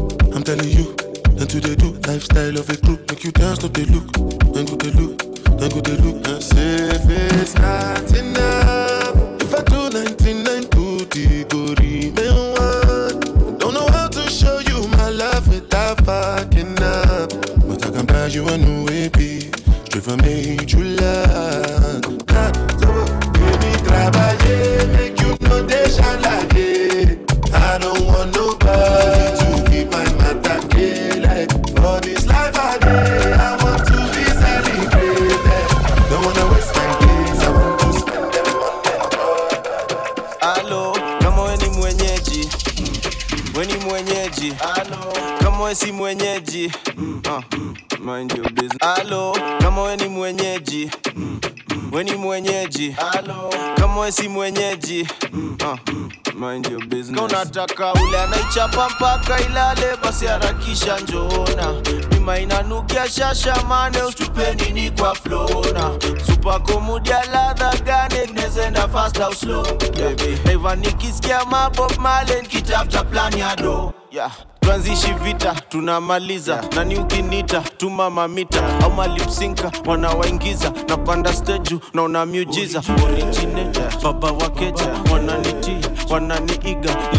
hapa mpaka ilale, basi harakisha njoona, bima inanukia shasha mane, ustupe nini kwa flona, supako mudia ladha gane, nezenda fast au slow baby, eva nikisikia mabob male, nikitafuta plani ya do yeah. Tuanzishi vita tunamaliza yeah. Nani ukinita tuma mamita. Au malipsinka wanawaingiza na panda steju naona miujiza original yeah. Baba wakeja wananitia wanani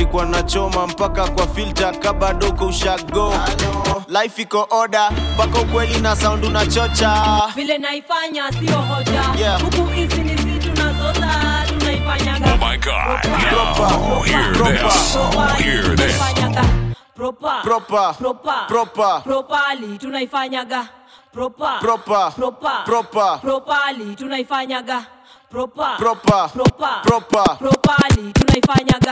nilikuwa nachoma mpaka kwa filta kabadoko ushago. Life iko oda mpaka ukweli na sound unachocha. Vile naifanya sio hoja. Yeah. huku hizi ni si tunazota tunaifanyaga. Oh my god. Proper. now hear proper. this hear this. Proper. Proper. Proper. Proper. Properly tunaifanyaga. Proper. Proper. Proper. Proper. Properly tunaifanyaga. Proper. Proper. Proper. Proper. Properly tunaifanyaga.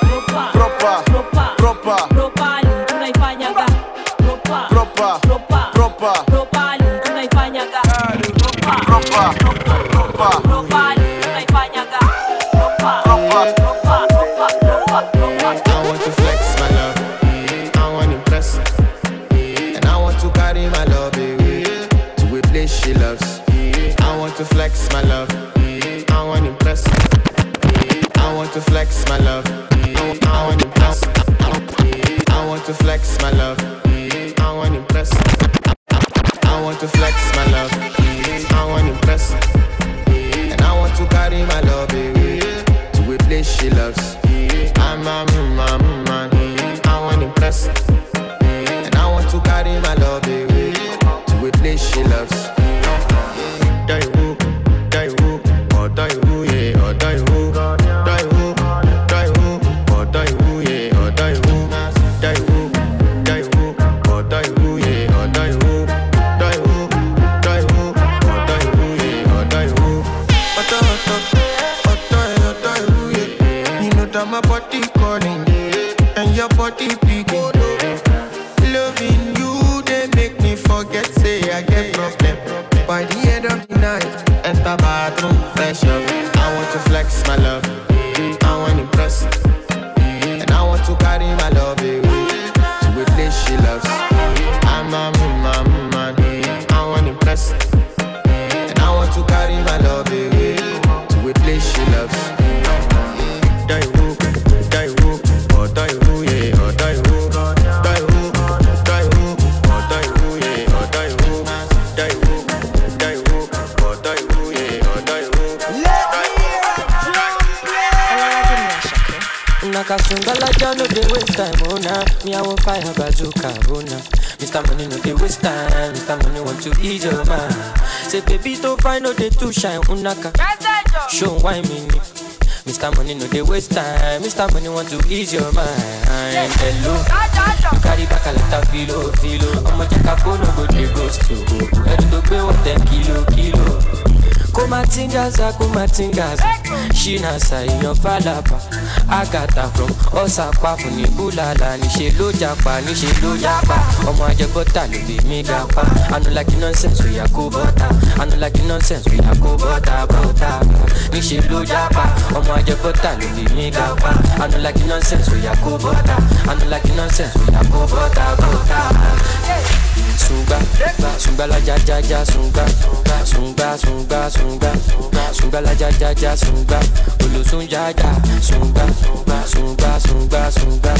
Proper. propa, propa, propa, propali, tunaifanya ga. Propa, propa, propa, propa, propali, tunaifanya ga. Propa, propa, propa, propali, tunaifanya ga. Propa, propa, propa, propa, propa. I want to flex my love, eh, I want to impress, and I want to carry my love away to a place she loves. Eh. I want to flex my love. Unaka. Show why me. Mr. Money no dey waste time, Mr. Money want to ease your mind. Hello, you carry back a lot of filo, filo. Ọmọ jẹ́ka kó no go dey ghost you. Ẹni tó gbé wọ́n ten kilo, kilo. kumatingaza kumatingaza shinasa èèyàn fàlàbà àgàtà from ọ̀sàpàfù ní búlàlà níṣẹ́ ló japa níṣẹ́ ló japa. Ọmọ ajẹbọ́tà ló bí mi gapa. Anulaki nonsense oya kó bọ́tà anulaki nonsense oya kó bọ́tà bọ́tà níṣẹ́ ló japa. Ọmọ ajẹbọ́tà ló bí mi gapa. Anulaki nonsense oya kó bọ́tà anulaki nonsense oya kó bọ́tà bọ́tà. Sunga, sunga la ja ja ja sunga, sunga sunga sunga, sunga la ja ja ja sunga, olosun ja ja sunga, sunga sunga sunga,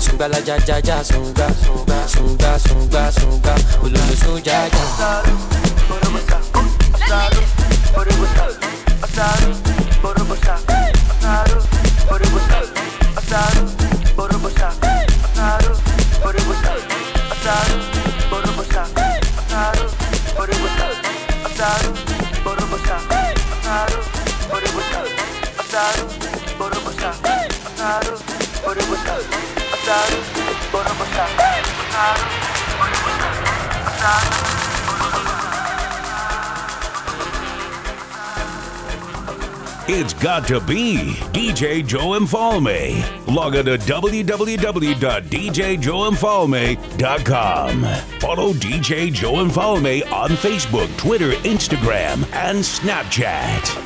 sunga la ja ja ja sunga, sunga sunga sunga, olosun ja It's got to be DJ Joe Mfalme. Log on to www.djjoemfalme.com. Follow DJ Joe Mfalme on Facebook, Twitter, Instagram, and Snapchat.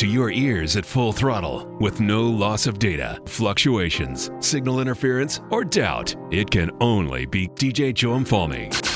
To your ears at full throttle with no loss of data, fluctuations, signal interference, or doubt, it can only be DJ Joe Mfalme.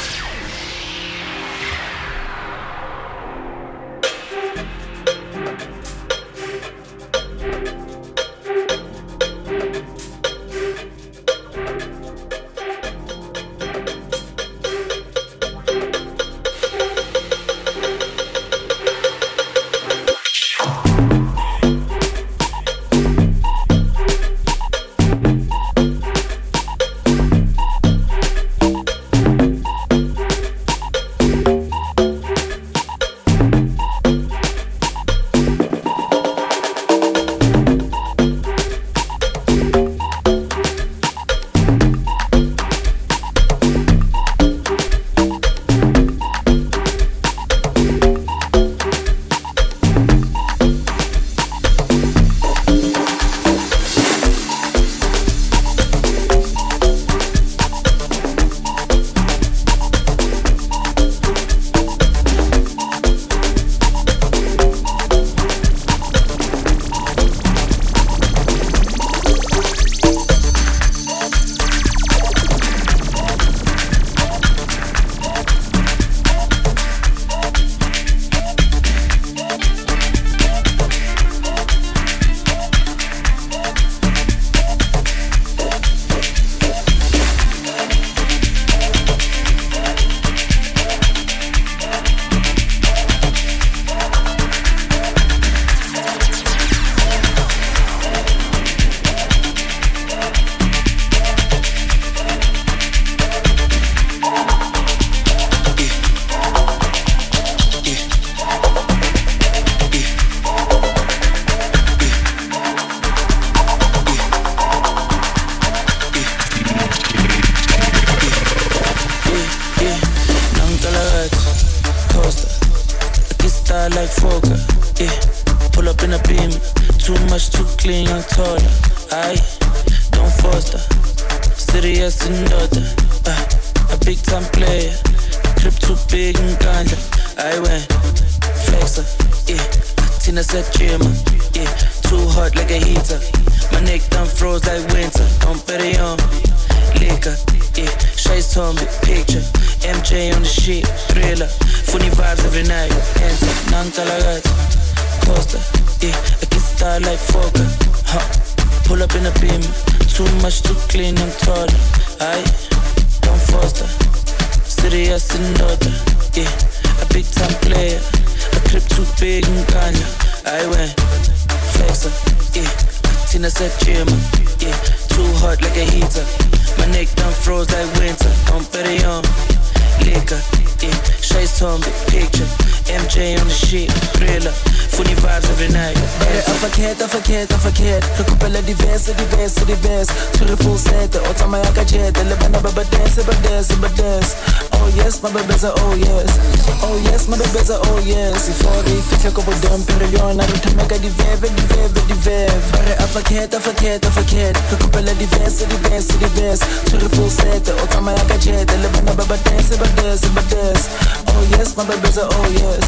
oh yes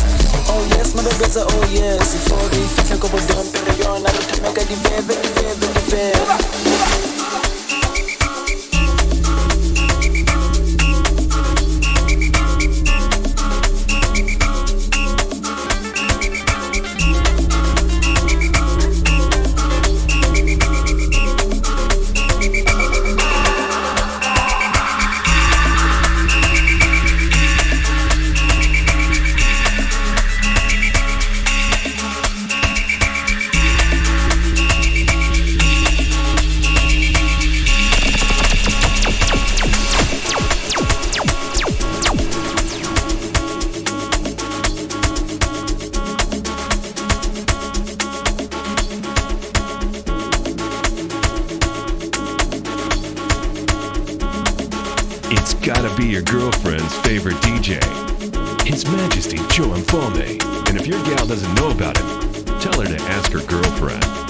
Oh yes, my bebeza, oh yes. Fori, fica como dom, pero yo na luta mega de bebe, de bebe, de bebe your girlfriend's favorite DJ, His Majesty Joe Mfalme. And if your gal doesn't know about him, tell her to ask her girlfriend.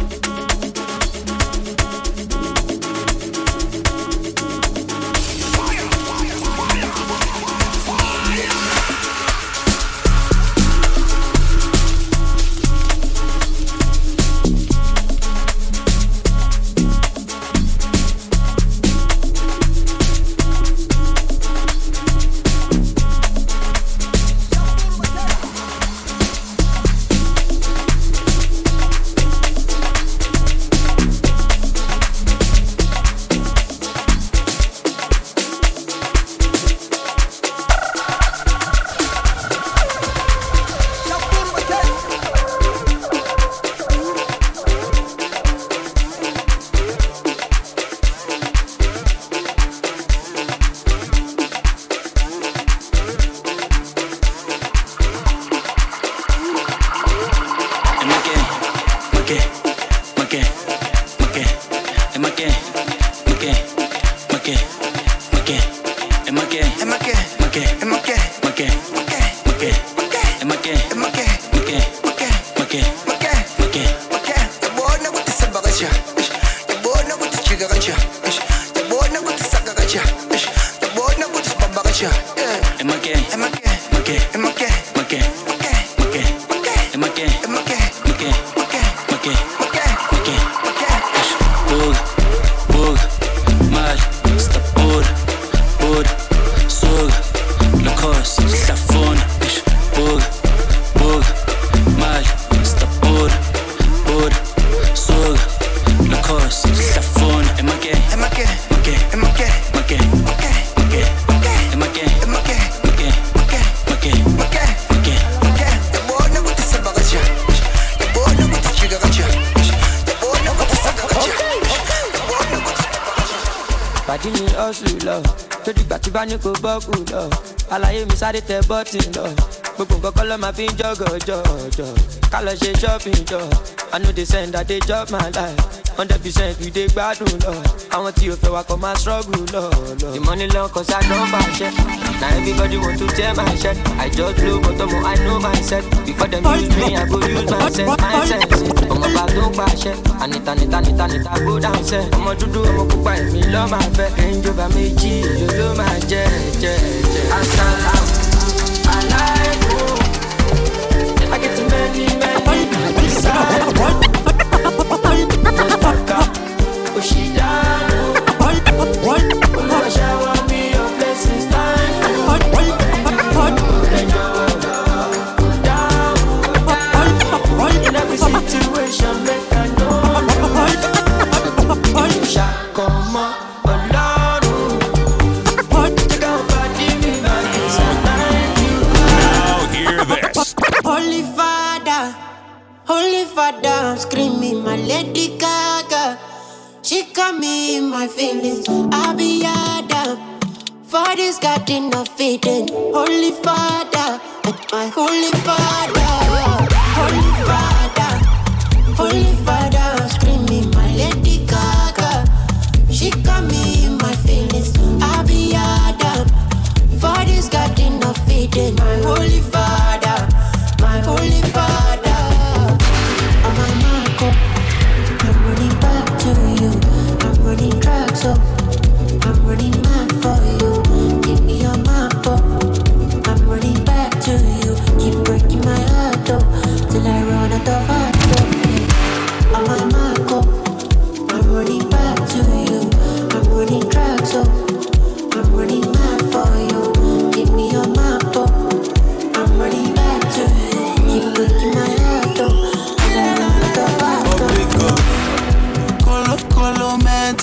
bá ní kò bọ́kù lọ àlàyé mi sáré tẹ bọ́tì lọ gbogbo nǹkan kọ́ lọ́ọ́ máa fi ń jọ́gọ̀ọ́jọ́ ká lọ ṣe ṣọ́ọ̀fì jọ́ọ̀. I know they send that they drop my life. Hundred percent we dey gbádùn lọ. Àwọn tí o fẹ́ wa kọ́ máa struggle lọ. The money long cause I don't buy shit. Now everybody want to tear my shirt. I just blow but ọmọ I know myself. Before them use me, I go use myself. My sense. Ọmọ bá tó pàṣẹ. Anita, Anita, Anita, Anita, go down sẹ́. Ọmọ dúdú ọmọ pupa èmi lọ́ máa fẹ́. Ẹ̀ńjọba méjì ló ló máa jẹ́ jẹ́ jẹ́. Asalaam alaikum. I get many, many Mustaka, Oshidano. Olúwa got me in my feelings. I'll be Adam. This garden of Eden. Holy Father, my Holy Father, Holy Father, Holy Father, screaming my Lady Gaga. She got me in my feelings. I'll be Adam. This garden of Eden, my Holy Father,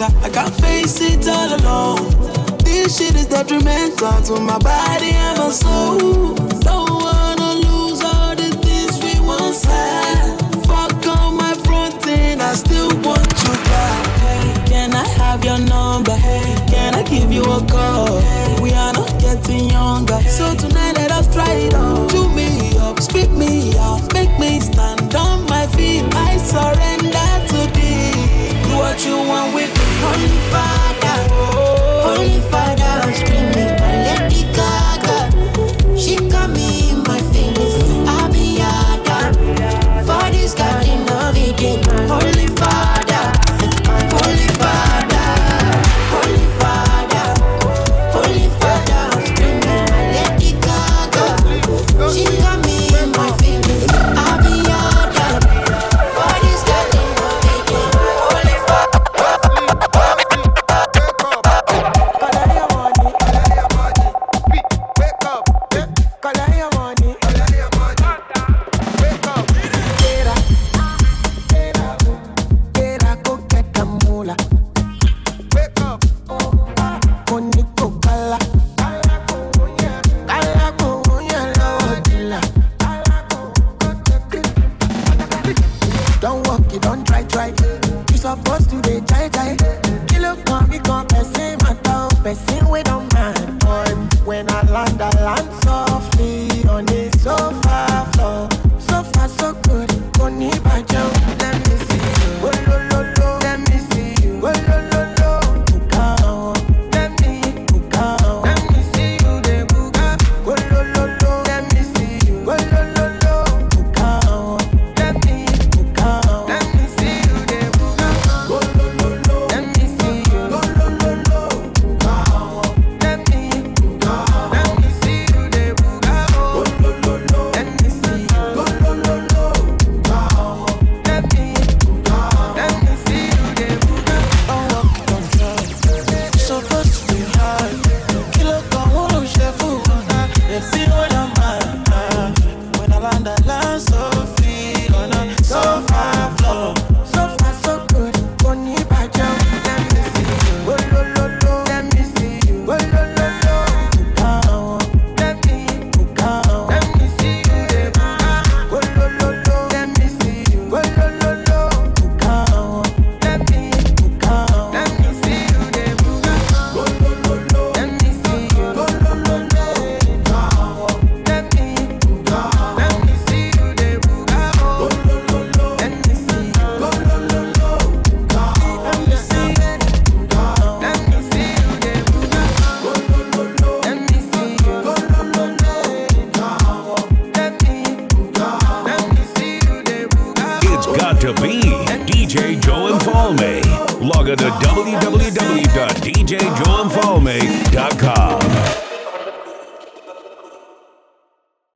mental. I can't face it all alone. This shit is detrimental to my body and my soul. Don't wanna lose all the things we once had. Fuck on my front end, I still want you back. Hey, can I have your number? Hey, can I give you a call? We are not getting younger, so tonight let us try it on. Chew me up, spit me out, make me stand on my feet. I surrender